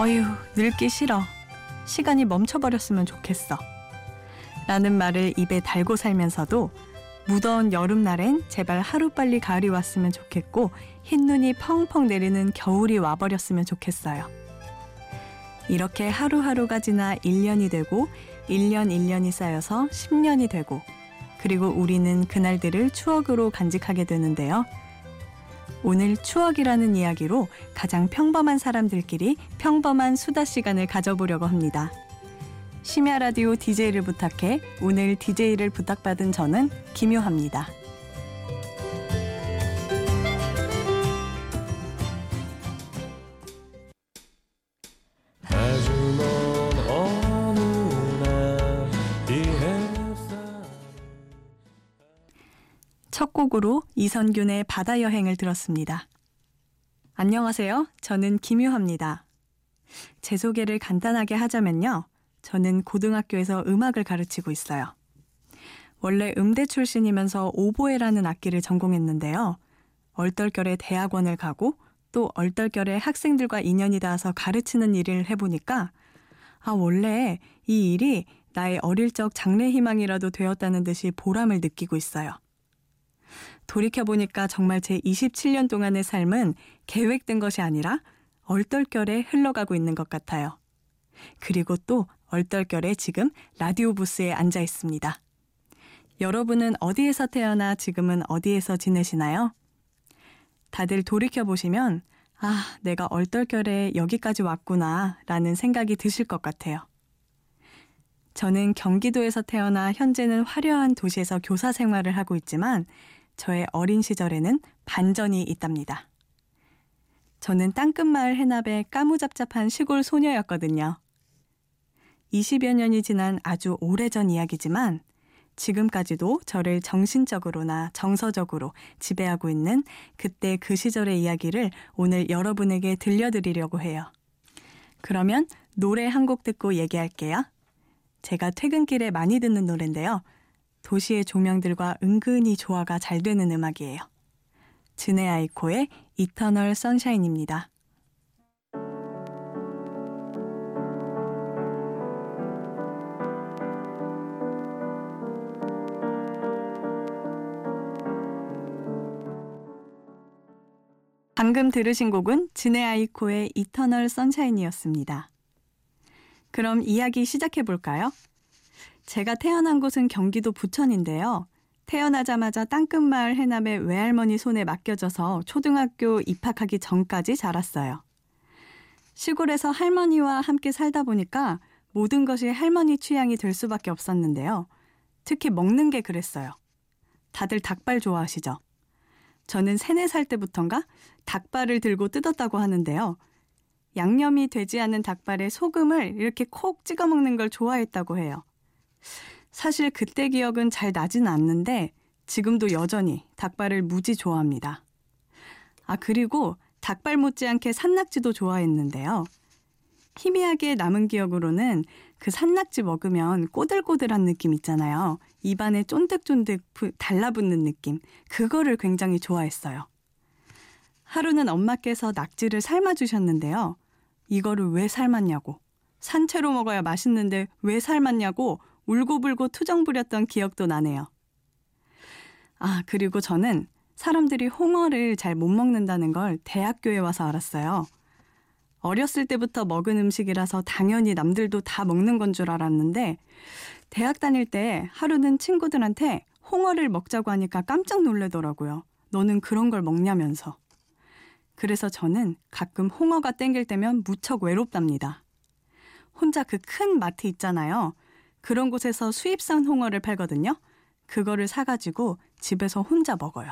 어휴, 늙기 싫어. 시간이 멈춰버렸으면 좋겠어. 라는 말을 입에 달고 살면서도 무더운 여름날엔 제발 하루빨리 가을이 왔으면 좋겠고 흰눈이 펑펑 내리는 겨울이 와버렸으면 좋겠어요. 이렇게 하루하루가 지나 1년이 되고 1년 1년이 쌓여서 10년이 되고 그리고 우리는 그날들을 추억으로 간직하게 되는데요. 오늘 추억이라는 이야기로 가장 평범한 사람들끼리 평범한 수다 시간을 가져보려고 합니다. 심야 라디오 DJ를 부탁해 오늘 DJ를 부탁받은 저는 김효합니다. 첫 곡으로 이선균의 바다 여행을 들었습니다. 안녕하세요. 저는 김유합니다. 제 소개를 간단하게 하자면요. 저는 고등학교에서 음악을 가르치고 있어요. 원래 음대 출신이면서 오보에라는 악기를 전공했는데요. 얼떨결에 대학원을 가고 또 얼떨결에 학생들과 인연이 닿아서 가르치는 일을 해보니까 아, 원래 이 일이 나의 어릴 적 장래 희망이라도 되었다는 듯이 보람을 느끼고 있어요. 돌이켜보니까 정말 제 27년 동안의 삶은 계획된 것이 아니라 얼떨결에 흘러가고 있는 것 같아요. 그리고 또 얼떨결에 지금 라디오 부스에 앉아 있습니다. 여러분은 어디에서 태어나 지금은 어디에서 지내시나요? 다들 돌이켜보시면, 아, 내가 얼떨결에 여기까지 왔구나, 라는 생각이 드실 것 같아요. 저는 경기도에서 태어나 현재는 화려한 도시에서 교사 생활을 하고 있지만, 저의 어린 시절에는 반전이 있답니다. 저는 땅끝마을 해납의 까무잡잡한 시골 소녀였거든요. 20여 년이 지난 아주 오래전 이야기지만 지금까지도 저를 정신적으로나 정서적으로 지배하고 있는 그때 그 시절의 이야기를 오늘 여러분에게 들려드리려고 해요. 그러면 노래 한 곡 듣고 얘기할게요. 제가 퇴근길에 많이 듣는 노래인데요. 도시의 조명들과 은근히 조화가 잘 되는 음악이에요. 진의 아이코의 이터널 선샤인입니다. 방금 들으신 곡은 진의 아이코의 이터널 선샤인이었습니다. 그럼 이야기 시작해 볼까요? 제가 태어난 곳은 경기도 부천인데요. 태어나자마자 땅끝마을 해남의 외할머니 손에 맡겨져서 초등학교 입학하기 전까지 자랐어요. 시골에서 할머니와 함께 살다 보니까 모든 것이 할머니 취향이 될 수밖에 없었는데요. 특히 먹는 게 그랬어요. 다들 닭발 좋아하시죠? 저는 세네 살 때부턴가 닭발을 들고 뜯었다고 하는데요. 양념이 되지 않은 닭발에 소금을 이렇게 콕 찍어 먹는 걸 좋아했다고 해요. 사실 그때 기억은 잘 나진 않는데 지금도 여전히 닭발을 무지 좋아합니다. 아, 그리고 닭발 못지않게 산낙지도 좋아했는데요. 희미하게 남은 기억으로는 그 산낙지 먹으면 꼬들꼬들한 느낌 있잖아요. 입안에 쫀득쫀득 달라붙는 느낌. 그거를 굉장히 좋아했어요. 하루는 엄마께서 낙지를 삶아주셨는데요. 이거를 왜 삶았냐고. 산채로 먹어야 맛있는데 왜 삶았냐고 울고불고 투정 부렸던 기억도 나네요. 아, 그리고 저는 사람들이 홍어를 잘 못 먹는다는 걸 대학교에 와서 알았어요. 어렸을 때부터 먹은 음식이라서 당연히 남들도 다 먹는 건 줄 알았는데 대학 다닐 때 하루는 친구들한테 홍어를 먹자고 하니까 깜짝 놀래더라고요. 너는 그런 걸 먹냐면서. 그래서 저는 가끔 홍어가 땡길 때면 무척 외롭답니다. 혼자 그 큰 마트 있잖아요. 그런 곳에서 수입산 홍어를 팔거든요. 그거를 사가지고 집에서 혼자 먹어요.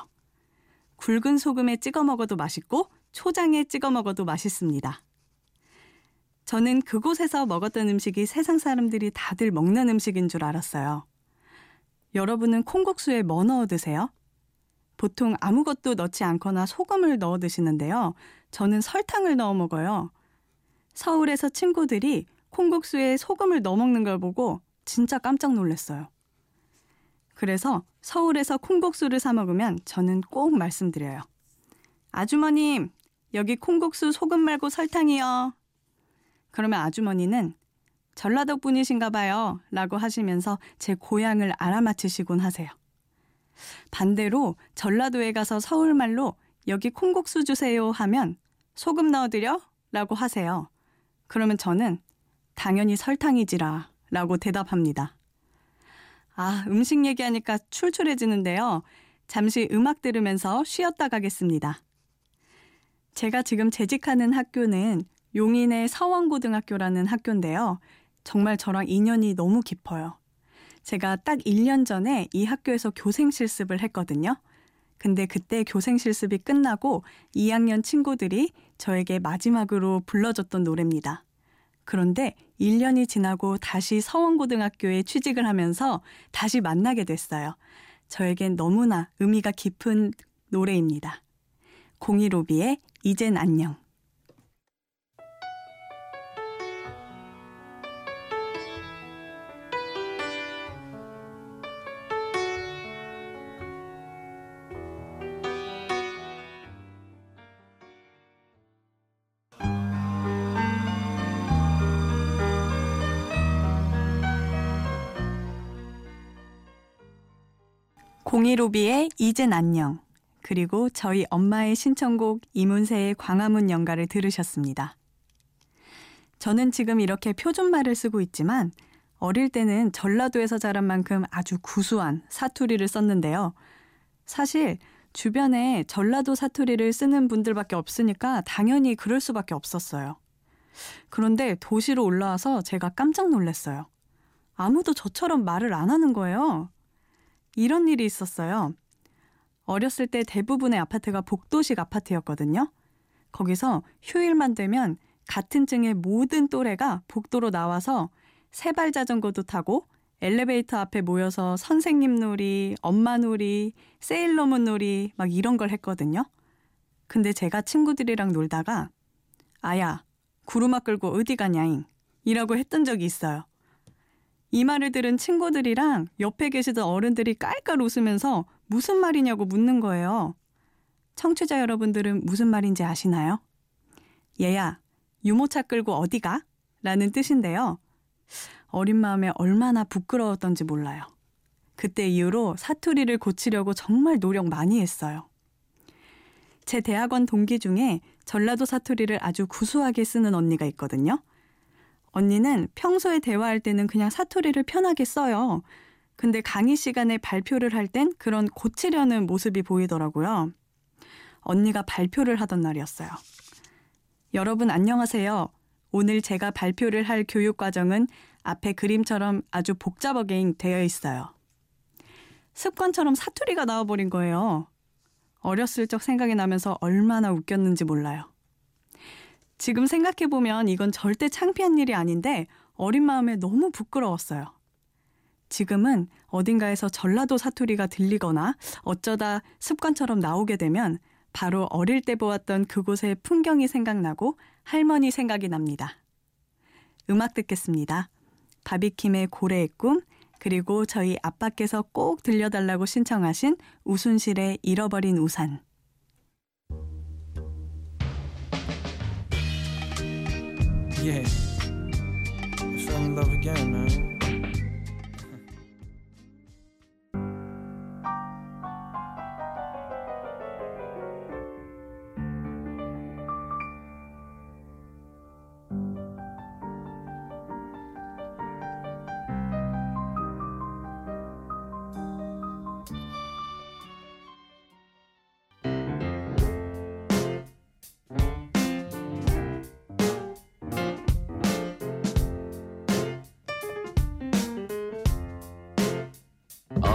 굵은 소금에 찍어 먹어도 맛있고 초장에 찍어 먹어도 맛있습니다. 저는 그곳에서 먹었던 음식이 세상 사람들이 다들 먹는 음식인 줄 알았어요. 여러분은 콩국수에 뭐 넣어 드세요? 보통 아무것도 넣지 않거나 소금을 넣어 드시는데요. 저는 설탕을 넣어 먹어요. 서울에서 친구들이 콩국수에 소금을 넣어 먹는 걸 보고 진짜 깜짝 놀랐어요. 그래서 서울에서 콩국수를 사 먹으면 저는 꼭 말씀드려요. 아주머님, 여기 콩국수 소금 말고 설탕이요. 그러면 아주머니는 전라도 분이신가 봐요. 라고 하시면서 제 고향을 알아맞히시곤 하세요. 반대로 전라도에 가서 서울말로 여기 콩국수 주세요 하면 소금 넣어드려? 라고 하세요. 그러면 저는 당연히 설탕이지라 라고 대답합니다. 아, 음식 얘기하니까 출출해지는데요. 잠시 음악 들으면서 쉬었다 가겠습니다. 제가 지금 재직하는 학교는 용인의 서원고등학교라는 학교인데요. 정말 저랑 인연이 너무 깊어요. 제가 딱 1년 전에 이 학교에서 교생 실습을 했거든요. 근데 그때 교생 실습이 끝나고 2학년 친구들이 저에게 마지막으로 불러줬던 노래입니다. 그런데 1년이 지나고 다시 서원고등학교에 취직을 하면서 다시 만나게 됐어요. 저에겐 너무나 의미가 깊은 노래입니다. 공이로비의 이젠 안녕. 공이로비의 이젠 안녕 그리고 저희 엄마의 신청곡 이문세의 광화문 연가를 들으셨습니다. 저는 지금 이렇게 표준말을 쓰고 있지만 어릴 때는 전라도에서 자란 만큼 아주 구수한 사투리를 썼는데요. 사실 주변에 전라도 사투리를 쓰는 분들밖에 없으니까 당연히 그럴 수밖에 없었어요. 그런데 도시로 올라와서 제가 깜짝 놀랐어요. 아무도 저처럼 말을 안 하는 거예요. 이런 일이 있었어요. 어렸을 때 대부분의 아파트가 복도식 아파트였거든요. 거기서 휴일만 되면 같은 층의 모든 또래가 복도로 나와서 세발 자전거도 타고 엘리베이터 앞에 모여서 선생님 놀이, 엄마 놀이, 세일러문 놀이 막 이런 걸 했거든요. 근데 제가 친구들이랑 놀다가 아야, 구루마 끌고 어디 가냐잉 이라고 했던 적이 있어요. 이 말을 들은 친구들이랑 옆에 계시던 어른들이 깔깔 웃으면서 무슨 말이냐고 묻는 거예요. 청취자 여러분들은 무슨 말인지 아시나요? 얘야, 유모차 끌고 어디 가? 라는 뜻인데요. 어린 마음에 얼마나 부끄러웠던지 몰라요. 그때 이후로 사투리를 고치려고 정말 노력 많이 했어요. 제 대학원 동기 중에 전라도 사투리를 아주 구수하게 쓰는 언니가 있거든요. 언니는 평소에 대화할 때는 그냥 사투리를 편하게 써요. 근데 강의 시간에 발표를 할 땐 그런 고치려는 모습이 보이더라고요. 언니가 발표를 하던 날이었어요. 여러분 안녕하세요. 오늘 제가 발표를 할 교육 과정은 앞에 그림처럼 아주 복잡하게 되어 있어요. 습관처럼 사투리가 나와버린 거예요. 어렸을 적 생각이 나면서 얼마나 웃겼는지 몰라요. 지금 생각해보면 이건 절대 창피한 일이 아닌데 어린 마음에 너무 부끄러웠어요. 지금은 어딘가에서 전라도 사투리가 들리거나 어쩌다 습관처럼 나오게 되면 바로 어릴 때 보았던 그곳의 풍경이 생각나고 할머니 생각이 납니다. 음악 듣겠습니다. 바비킴의 고래의 꿈, 그리고 저희 아빠께서 꼭 들려달라고 신청하신 우순실의 잃어버린 우산. Yeah. Fell in love again, man.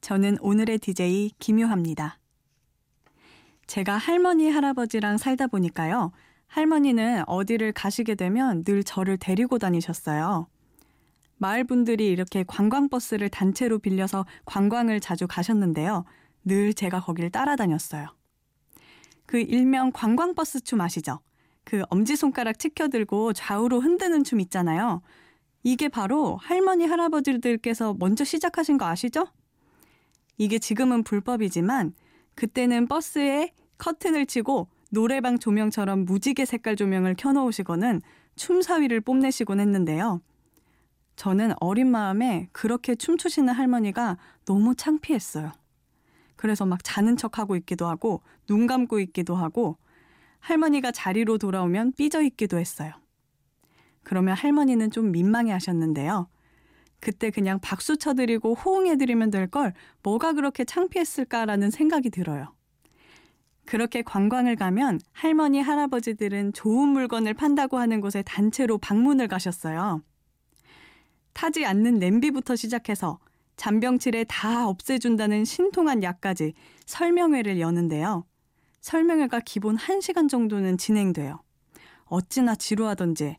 저는 오늘의 DJ 김유합니다. 제가 할머니, 할아버지랑 살다 보니까요. 할머니는 어디를 가시게 되면 늘 저를 데리고 다니셨어요. 마을 분들이 이렇게 관광버스를 단체로 빌려서 관광을 자주 가셨는데요. 늘 제가 거길 따라다녔어요. 그 일명 관광버스 춤 아시죠? 그 엄지손가락 치켜들고 좌우로 흔드는 춤 있잖아요. 이게 바로 할머니, 할아버지들께서 먼저 시작하신 거 아시죠? 이게 지금은 불법이지만 그때는 버스에 커튼을 치고 노래방 조명처럼 무지개 색깔 조명을 켜놓으시고는 춤사위를 뽐내시곤 했는데요. 저는 어린 마음에 그렇게 춤추시는 할머니가 너무 창피했어요. 그래서 막 자는 척하고 있기도 하고 눈 감고 있기도 하고 할머니가 자리로 돌아오면 삐져 있기도 했어요. 그러면 할머니는 좀 민망해 하셨는데요. 그때 그냥 박수 쳐드리고 호응해드리면 될 걸 뭐가 그렇게 창피했을까라는 생각이 들어요. 그렇게 관광을 가면 할머니, 할아버지들은 좋은 물건을 판다고 하는 곳에 단체로 방문을 가셨어요. 타지 않는 냄비부터 시작해서 잔병치레 다 없애준다는 신통한 약까지 설명회를 여는데요. 설명회가 기본 1시간 정도는 진행돼요. 어찌나 지루하던지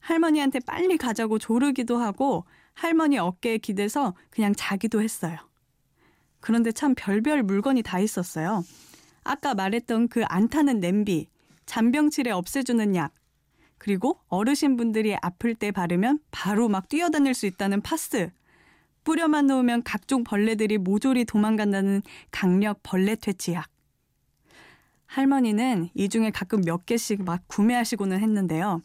할머니한테 빨리 가자고 조르기도 하고 할머니 어깨에 기대서 그냥 자기도 했어요. 그런데 참 별별 물건이 다 있었어요. 아까 말했던 그 안 타는 냄비, 잔병치레 없애주는 약, 그리고 어르신분들이 아플 때 바르면 바로 막 뛰어다닐 수 있다는 파스, 뿌려만 놓으면 각종 벌레들이 모조리 도망간다는 강력 벌레 퇴치약. 할머니는 이 중에 가끔 몇 개씩 막 구매하시고는 했는데요.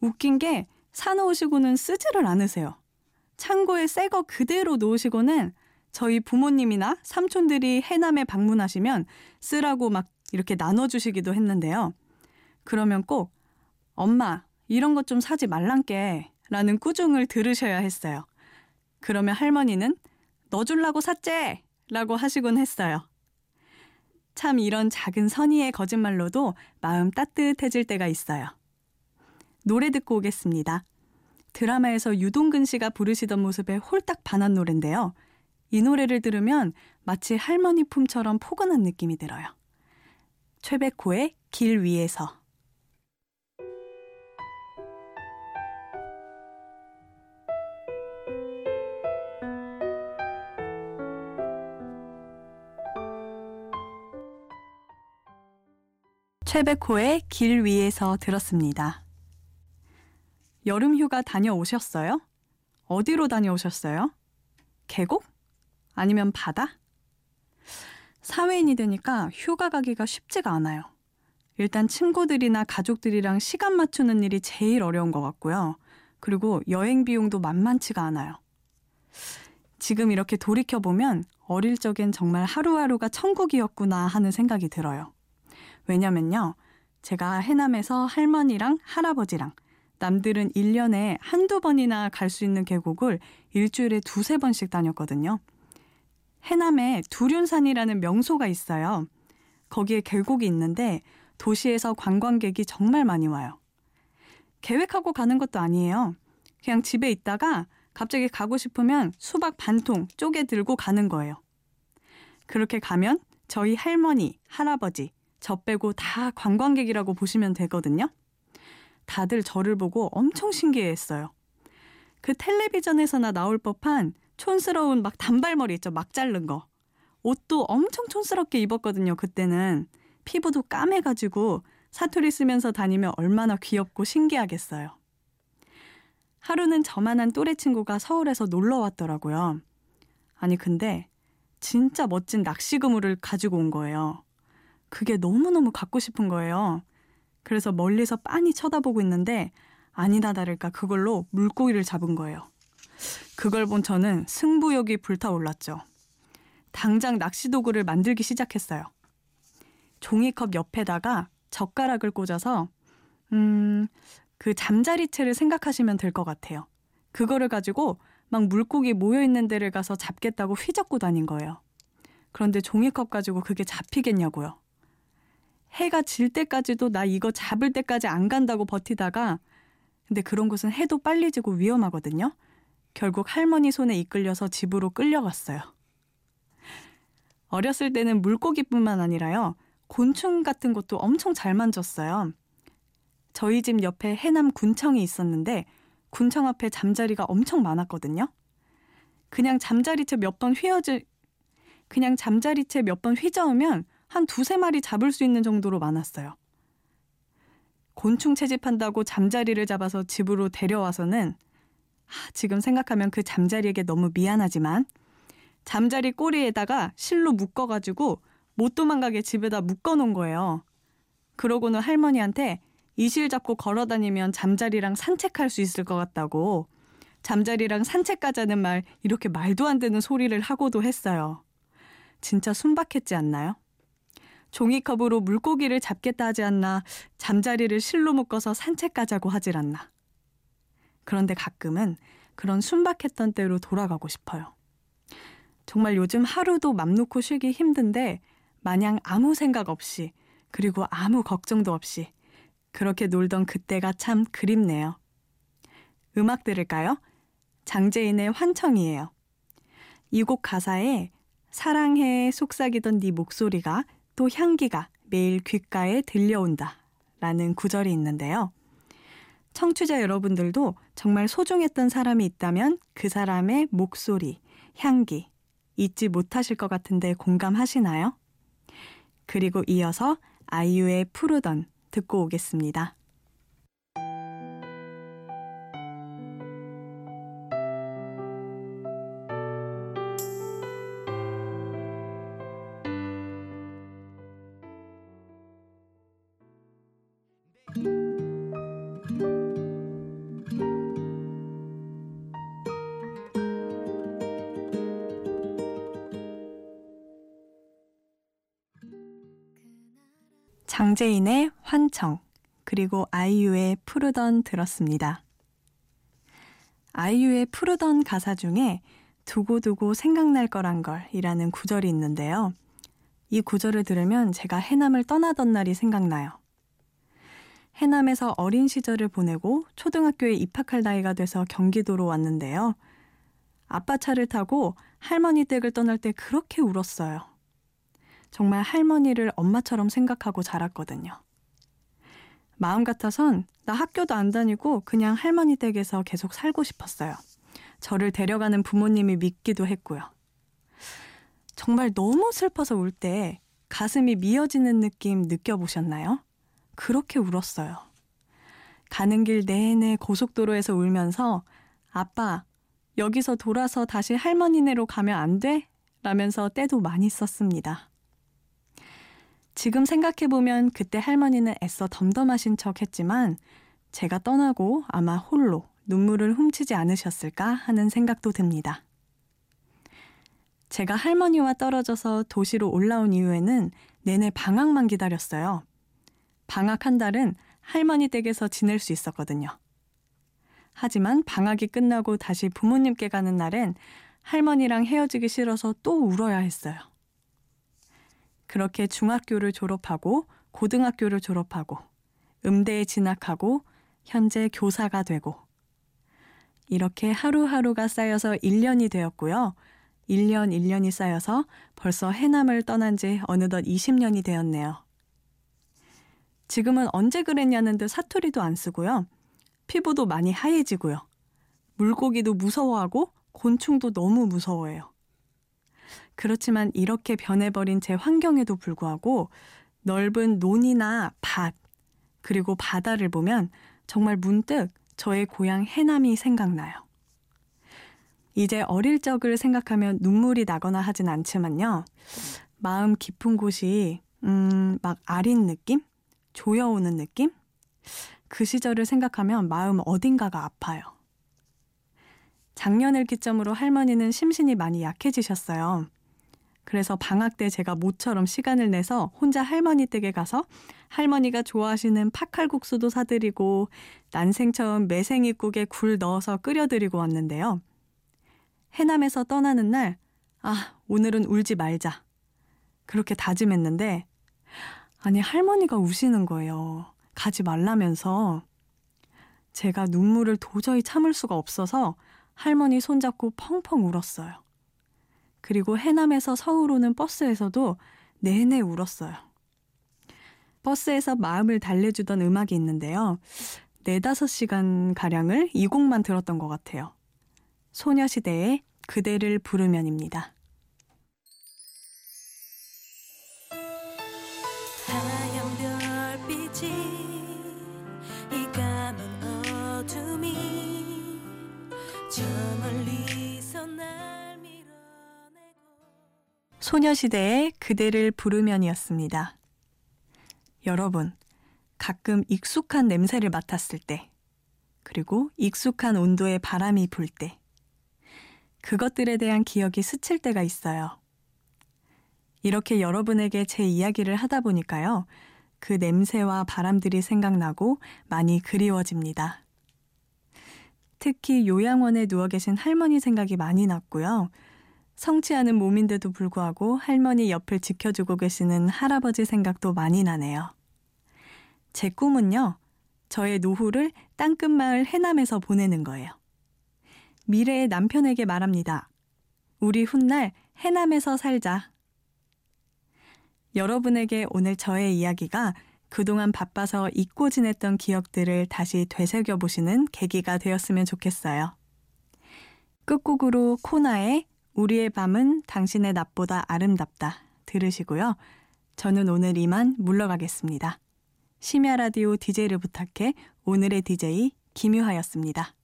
웃긴 게 사놓으시고는 쓰지를 않으세요. 창고에 새 거 그대로 놓으시고는 저희 부모님이나 삼촌들이 해남에 방문하시면 쓰라고 막 이렇게 나눠주시기도 했는데요. 그러면 꼭 엄마 이런 것 좀 사지 말란께 라는 꾸중을 들으셔야 했어요. 그러면 할머니는 너 줄라고 샀제 라고 하시곤 했어요. 참 이런 작은 선의의 거짓말로도 마음 따뜻해질 때가 있어요. 노래 듣고 오겠습니다. 드라마에서 유동근 씨가 부르시던 모습에 홀딱 반한 노래인데요. 이 노래를 들으면 마치 할머니 품처럼 포근한 느낌이 들어요. 최백호의 길 위에서 최백호의 길 위에서 들었습니다. 여름 휴가 다녀오셨어요? 어디로 다녀오셨어요? 계곡? 아니면 바다? 사회인이 되니까 휴가 가기가 쉽지가 않아요. 일단 친구들이나 가족들이랑 시간 맞추는 일이 제일 어려운 것 같고요. 그리고 여행 비용도 만만치가 않아요. 지금 이렇게 돌이켜보면 어릴 적엔 정말 하루하루가 천국이었구나 하는 생각이 들어요. 왜냐면요. 제가 해남에서 할머니랑 할아버지랑 남들은 1년에 한두 번이나 갈 수 있는 계곡을 일주일에 두세 번씩 다녔거든요. 해남에 두륜산이라는 명소가 있어요. 거기에 계곡이 있는데 도시에서 관광객이 정말 많이 와요. 계획하고 가는 것도 아니에요. 그냥 집에 있다가 갑자기 가고 싶으면 수박 반통 쪼개 들고 가는 거예요. 그렇게 가면 저희 할머니, 할아버지, 저 빼고 다 관광객이라고 보시면 되거든요. 다들 저를 보고 엄청 신기해했어요. 그 텔레비전에서나 나올 법한 촌스러운 막 단발머리 있죠. 막 자른 거. 옷도 엄청 촌스럽게 입었거든요. 그때는. 피부도 까매가지고 사투리 쓰면서 다니면 얼마나 귀엽고 신기하겠어요. 하루는 저만한 또래 친구가 서울에서 놀러 왔더라고요. 아니, 근데 진짜 멋진 낚시 그물을 가지고 온 거예요. 그게 너무너무 갖고 싶은 거예요. 그래서 멀리서 빤히 쳐다보고 있는데 아니나 다를까 그걸로 물고기를 잡은 거예요. 그걸 본 저는 승부욕이 불타올랐죠. 당장 낚시 도구를 만들기 시작했어요. 종이컵 옆에다가 젓가락을 꽂아서 음, 그 잠자리채를 생각하시면 될 것 같아요. 그거를 가지고 막 물고기 모여 있는 데를 가서 잡겠다고 휘젓고 다닌 거예요. 그런데 종이컵 가지고 그게 잡히겠냐고요. 해가 질 때까지도 나 이거 잡을 때까지 안 간다고 버티다가 근데 그런 곳은 해도 빨리 지고 위험하거든요. 결국 할머니 손에 이끌려서 집으로 끌려갔어요. 어렸을 때는 물고기뿐만 아니라요. 곤충 같은 것도 엄청 잘 만졌어요. 저희 집 옆에 해남 군청이 있었는데 군청 앞에 잠자리가 엄청 많았거든요. 그냥 잠자리채 몇 번 휘어질 그냥 잠자리채 몇 번 휘저으면 한 두세 마리 잡을 수 있는 정도로 많았어요. 곤충 채집한다고 잠자리를 잡아서 집으로 데려와서는 하, 지금 생각하면 그 잠자리에게 너무 미안하지만 잠자리 꼬리에다가 실로 묶어가지고 못 도망가게 집에다 묶어놓은 거예요. 그러고는 할머니한테 이실 잡고 걸어 다니면 잠자리랑 산책할 수 있을 것 같다고 잠자리랑 산책 가자는 말 이렇게 말도 안 되는 소리를 하고도 했어요. 진짜 순박했지 않나요? 종이컵으로 물고기를 잡겠다 하지 않나 잠자리를 실로 묶어서 산책 가자고 하질 않나. 그런데 가끔은 그런 순박했던 때로 돌아가고 싶어요. 정말 요즘 하루도 맘 놓고 쉬기 힘든데 마냥 아무 생각 없이 그리고 아무 걱정도 없이 그렇게 놀던 그때가 참 그립네요. 음악 들을까요? 장재인의 환청이에요. 이 곡 가사에 사랑해 속삭이던 네 목소리가 또 향기가 매일 귓가에 들려온다 라는 구절이 있는데요. 청취자 여러분들도 정말 소중했던 사람이 있다면 그 사람의 목소리, 향기 잊지 못하실 것 같은데 공감하시나요? 그리고 이어서 아이유의 푸르던 듣고 오겠습니다. 장재인의 환청, 그리고 아이유의 푸르던 들었습니다. 아이유의 푸르던 가사 중에 두고두고 생각날 거란 걸 이라는 구절이 있는데요. 이 구절을 들으면 제가 해남을 떠나던 날이 생각나요. 해남에서 어린 시절을 보내고 초등학교에 입학할 나이가 돼서 경기도로 왔는데요. 아빠 차를 타고 할머니 댁을 떠날 때 그렇게 울었어요. 정말 할머니를 엄마처럼 생각하고 자랐거든요. 마음 같아선 나 학교도 안 다니고 그냥 할머니 댁에서 계속 살고 싶었어요. 저를 데려가는 부모님이 믿기도 했고요. 정말 너무 슬퍼서 울 때 가슴이 미어지는 느낌 느껴보셨나요? 그렇게 울었어요. 가는 길 내내 고속도로에서 울면서 아빠, 여기서 돌아서 다시 할머니네로 가면 안 돼? 라면서 때도 많이 썼습니다. 지금 생각해보면 그때 할머니는 애써 덤덤하신 척 했지만 제가 떠나고 아마 홀로 눈물을 훔치지 않으셨을까 하는 생각도 듭니다. 제가 할머니와 떨어져서 도시로 올라온 이후에는 내내 방학만 기다렸어요. 방학 한 달은 할머니 댁에서 지낼 수 있었거든요. 하지만 방학이 끝나고 다시 부모님께 가는 날엔 할머니랑 헤어지기 싫어서 또 울어야 했어요. 그렇게 중학교를 졸업하고 고등학교를 졸업하고 음대에 진학하고 현재 교사가 되고 이렇게 하루하루가 쌓여서 1년이 되었고요. 1년 1년이 쌓여서 벌써 해남을 떠난 지 어느덧 20년이 되었네요. 지금은 언제 그랬냐는 듯 사투리도 안 쓰고요. 피부도 많이 하얘지고요. 물고기도 무서워하고 곤충도 너무 무서워해요. 그렇지만 이렇게 변해버린 제 환경에도 불구하고 넓은 논이나 밭, 그리고 바다를 보면 정말 문득 저의 고향 해남이 생각나요. 이제 어릴 적을 생각하면 눈물이 나거나 하진 않지만요. 마음 깊은 곳이, 음, 막 아린 느낌? 조여오는 느낌? 그 시절을 생각하면 마음 어딘가가 아파요. 작년을 기점으로 할머니는 심신이 많이 약해지셨어요. 그래서 방학 때 제가 모처럼 시간을 내서 혼자 할머니 댁에 가서 할머니가 좋아하시는 팥칼국수도 사드리고 난생 처음 매생이국에 굴 넣어서 끓여드리고 왔는데요. 해남에서 떠나는 날, 아, 오늘은 울지 말자. 그렇게 다짐했는데, 아니, 할머니가 우시는 거예요. 가지 말라면서. 제가 눈물을 도저히 참을 수가 없어서 할머니 손잡고 펑펑 울었어요. 그리고 해남에서 서울 오는 버스에서도 내내 울었어요. 버스에서 마음을 달래주던 음악이 있는데요. 네다섯 시간 가량을 이 곡만 들었던 것 같아요. 소녀시대의 그대를 부르면입니다. 소녀시대의 그대를 부르면이었습니다. 여러분, 가끔 익숙한 냄새를 맡았을 때, 그리고 익숙한 온도의 바람이 불 때, 그것들에 대한 기억이 스칠 때가 있어요. 이렇게 여러분에게 제 이야기를 하다 보니까요, 그 냄새와 바람들이 생각나고 많이 그리워집니다. 특히 요양원에 누워 계신 할머니 생각이 많이 났고요. 성취하는 몸인데도 불구하고 할머니 옆을 지켜주고 계시는 할아버지 생각도 많이 나네요. 제 꿈은요, 저의 노후를 땅끝 마을 해남에서 보내는 거예요. 미래의 남편에게 말합니다. 우리 훗날 해남에서 살자. 여러분에게 오늘 저의 이야기가 그동안 바빠서 잊고 지냈던 기억들을 다시 되새겨 보시는 계기가 되었으면 좋겠어요. 끝곡으로 코나의 우리의 밤은 당신의 낮보다 아름답다 들으시고요. 저는 오늘 이만 물러가겠습니다. 심야 라디오 DJ를 부탁해 오늘의 DJ 김유하였습니다.